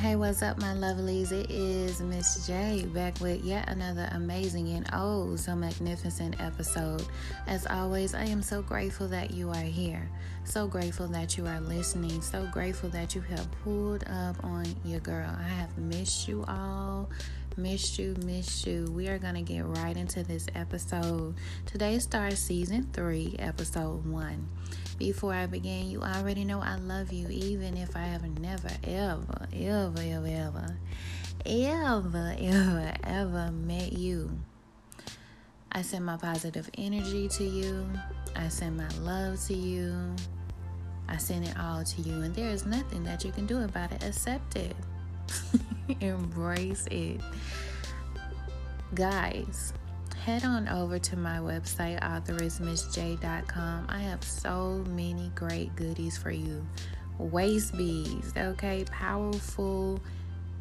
Hey, what's up, my lovelies? It is Miss J back with yet another amazing and oh so magnificent episode. As always, I am so grateful that you are here. So grateful that you are listening. So grateful that you have pulled up on your girl. I have missed you all. Missed you, missed you. We are going to get right into this episode. Today starts season three, episode one. Before I begin, you already know I love you, even if I have never, ever, ever, ever, ever, ever, ever, ever met you. I send my positive energy to you. I send my love to you. I send it all to you, and there is nothing that you can do about it. Accept it, embrace it. Guys, head on over to my website, authoressmsjaye.com. I have so many great goodies for you. Waist beads, okay? Powerful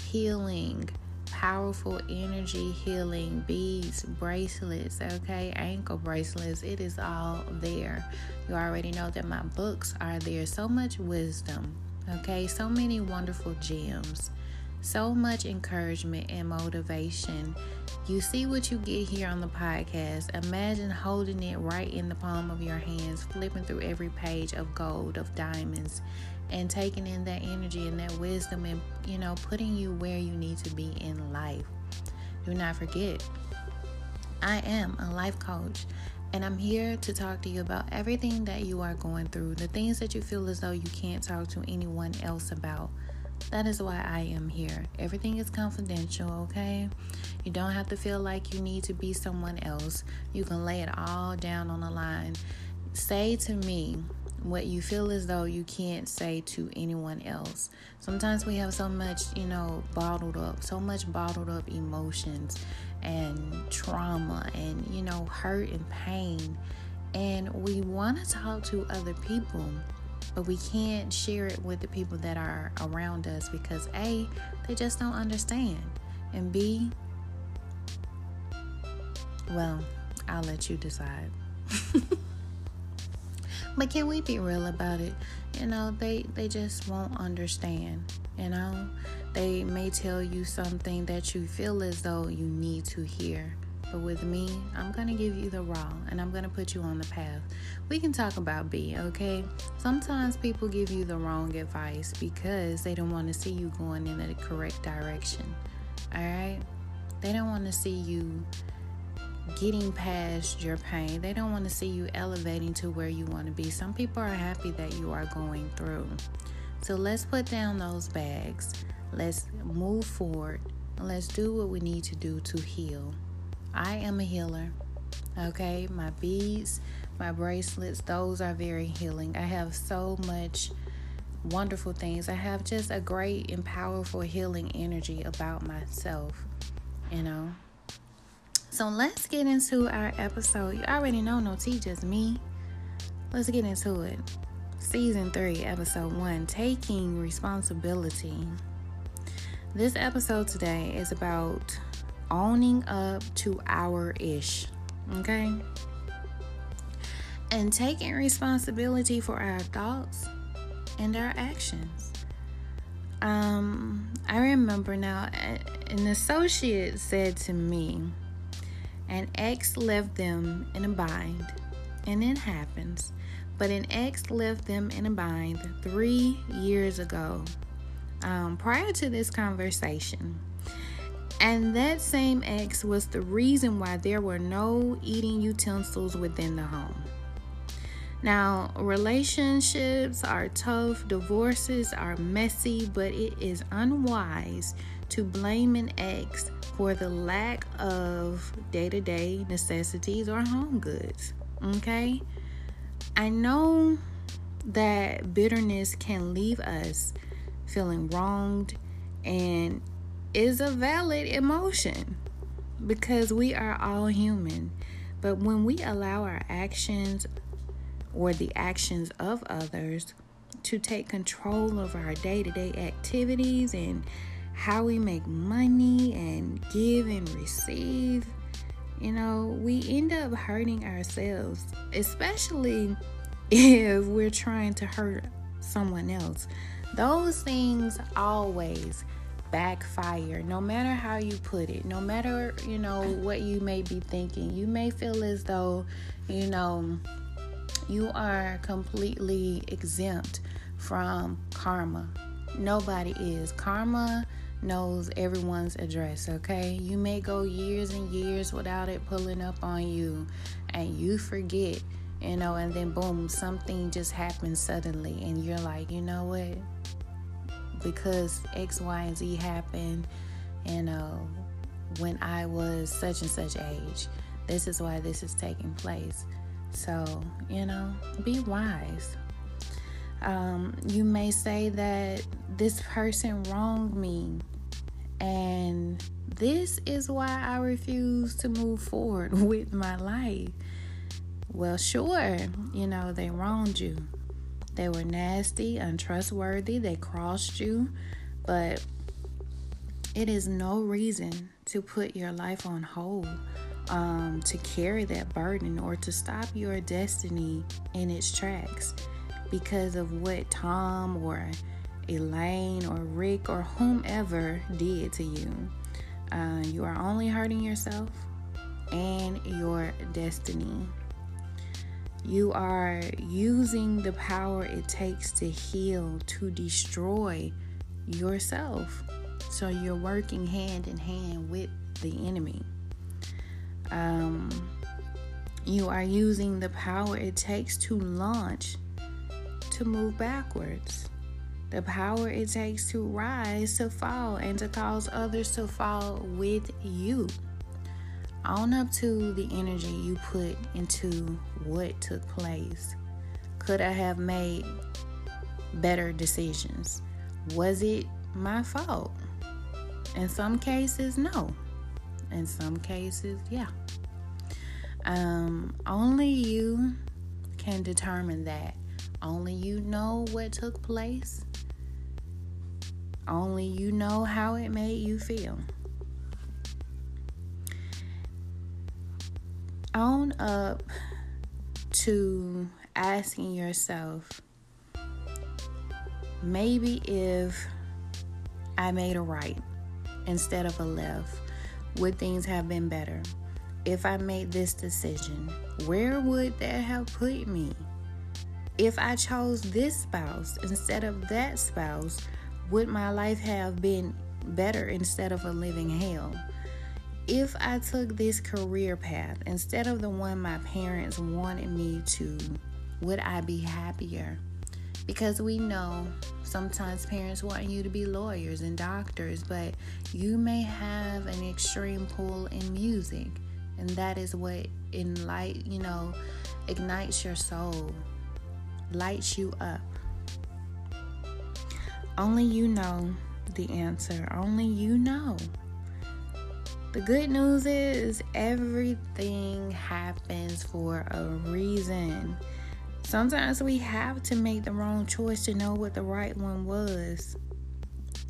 healing, powerful energy healing beads, bracelets, okay? Ankle bracelets. It is all there. You already know that my books are there. So much wisdom, okay? So many wonderful gems so much encouragement and motivation. You see what you get here on the podcast. Imagine holding it right in the palm of your hands, flipping through every page of gold, of diamonds, and taking in that energy and that wisdom and, you know, putting you where you need to be in life. Do not forget, I am a life coach. And I'm here to talk to you about everything that you are going through, the things that you feel as though you can't talk to anyone else about. That is why I am here. Everything is confidential, okay? You don't have to feel like you need to be someone else. You can lay it all down on the line. Say to me what you feel as though you can't say to anyone else. Sometimes we have so much, you know, bottled up, so much bottled up emotions and trauma and, you know, hurt and pain. And we want to talk to other people but we can't share it with the people that are around us because A, they just don't understand, and B, well, I'll let you decide. but can we be real about it? You know, they they just won't understand. You know, they may tell you something that you feel as though you need to hear but with me, I'm going to give you the raw and I'm going to put you on the path. We can talk about B, okay? Sometimes people give you the wrong advice because they don't want to see you going in the correct direction. All right? They don't want to see you getting past your pain. They don't want to see you elevating to where you want to be. Some people are happy that you are going through. So let's put down those bags. Let's move forward. Let's do what we need to do to heal. I am a healer. Okay, my beads, my bracelets, those are very healing. I have so much wonderful things. I have just a great and powerful healing energy about myself, you know. So let's get into our episode. You already know no tea, just me. Let's get into it. Season 3, Episode 1 Taking Responsibility. This episode today is about owning up to our ish, okay? And taking responsibility for our thoughts and our actions. Um, I remember now, an associate said to me, an ex left them in a bind, and it happens. But an ex left them in a bind three years ago. Um, prior to this conversation, and that same ex was the reason why there were no eating utensils within the home. Now, relationships are tough, divorces are messy, but it is unwise to blame an ex for the lack of day to day necessities or home goods. Okay? I know that bitterness can leave us feeling wronged and is a valid emotion because we are all human. But when we allow our actions or the actions of others to take control of our day to day activities and how we make money and give and receive, you know, we end up hurting ourselves, especially if we're trying to hurt someone else. Those things always backfire no matter how you put it no matter you know what you may be thinking you may feel as though you know you are completely exempt from karma. Nobody is. Karma knows everyone's address okay? You may go years and years without it pulling up on you and you forget you know and then boom something just happens suddenly and you're like you know what because X, Y, and Z happened, you know, when I was such and such age. This is why this is taking place. So, you know, be wise. Um, you may say that this person wronged me, and this is why I refuse to move forward with my life. Well, sure, you know, they wronged you. They were nasty, untrustworthy, they crossed you, but it is no reason to put your life on hold, um, to carry that burden, or to stop your destiny in its tracks because of what Tom or Elaine or Rick or whomever did to you. Uh, you are only hurting yourself and your destiny. You are using the power it takes to heal to destroy yourself. So you're working hand in hand with the enemy. Um, you are using the power it takes to launch to move backwards. The power it takes to rise to fall and to cause others to fall with you. Own up to the energy you put into what took place. Could I have made better decisions? Was it my fault? In some cases, no. In some cases, yeah. Um, only you can determine that. Only you know what took place. Only you know how it made you feel. Own up to asking yourself maybe if I made a right instead of a left, would things have been better? If I made this decision, where would that have put me? If I chose this spouse instead of that spouse, would my life have been better instead of a living hell? If I took this career path instead of the one my parents wanted me to, would I be happier? Because we know sometimes parents want you to be lawyers and doctors, but you may have an extreme pull in music, and that is what in light, you know, ignites your soul, lights you up. Only you know the answer. Only you know. The good news is everything happens for a reason. Sometimes we have to make the wrong choice to know what the right one was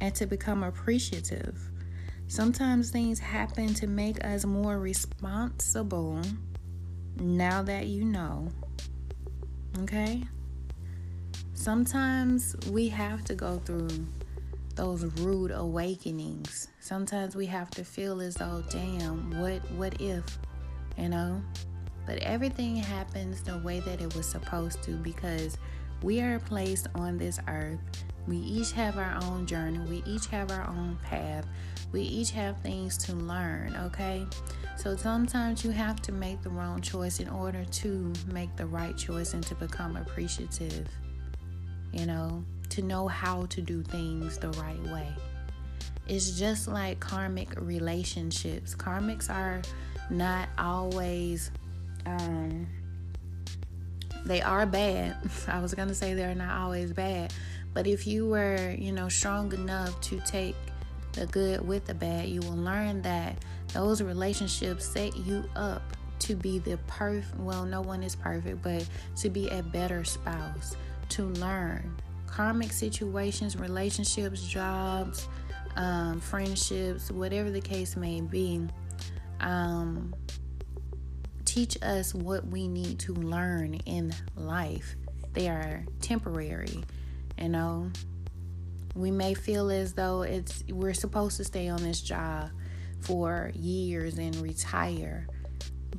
and to become appreciative. Sometimes things happen to make us more responsible now that you know. Okay? Sometimes we have to go through those rude awakenings. Sometimes we have to feel as though, damn, what what if, you know? But everything happens the way that it was supposed to because we are placed on this earth. We each have our own journey. We each have our own path. We each have things to learn, okay? So sometimes you have to make the wrong choice in order to make the right choice and to become appreciative. You know, to know how to do things the right way. It's just like karmic relationships. Karmics are not always um they are bad. I was going to say they're not always bad, but if you were, you know, strong enough to take the good with the bad, you will learn that those relationships set you up to be the perfect, well, no one is perfect, but to be a better spouse, to learn, karmic situations, relationships, jobs, um, friendships, whatever the case may be, um, teach us what we need to learn in life. They are temporary, you know. We may feel as though it's we're supposed to stay on this job for years and retire,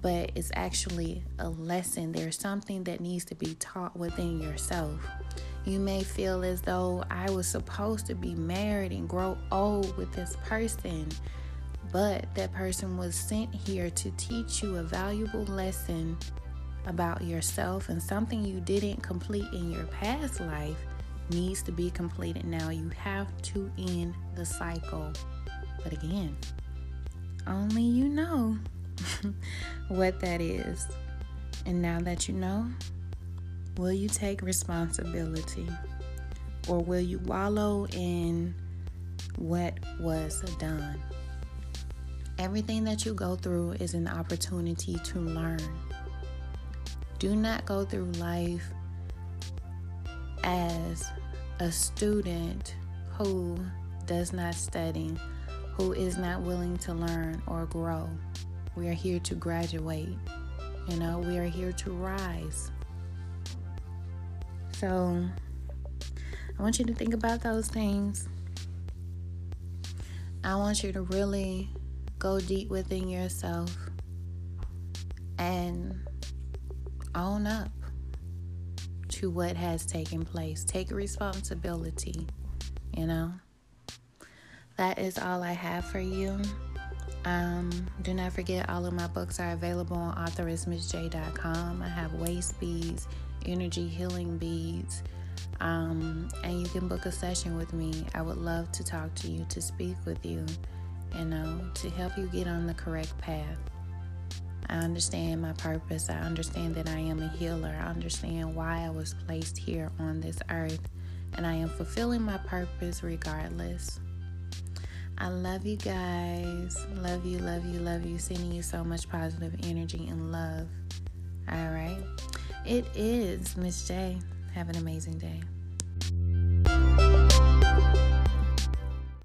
but it's actually a lesson. There's something that needs to be taught within yourself. You may feel as though I was supposed to be married and grow old with this person, but that person was sent here to teach you a valuable lesson about yourself and something you didn't complete in your past life needs to be completed now. You have to end the cycle. But again, only you know what that is. And now that you know, will you take responsibility? Or will you wallow in what was done? Everything that you go through is an opportunity to learn. Do not go through life as a student who does not study, who is not willing to learn or grow. We are here to graduate. You know, we are here to rise. So, I want you to think about those things. I want you to really go deep within yourself and own up to what has taken place. Take responsibility, you know. That is all I have for you. Um, do not forget all of my books are available on authoressmsjaye.com. I have waist beads, energy healing beads, um, and you can book a session with me. I would love to talk to you, to speak with you, you know, to help you get on the correct path. I understand my purpose. I understand that I am a healer. I understand why I was placed here on this earth, and I am fulfilling my purpose regardless. I love you guys. Love you, love you, love you. Sending you so much positive energy and love. All right. It is Miss J. Have an amazing day.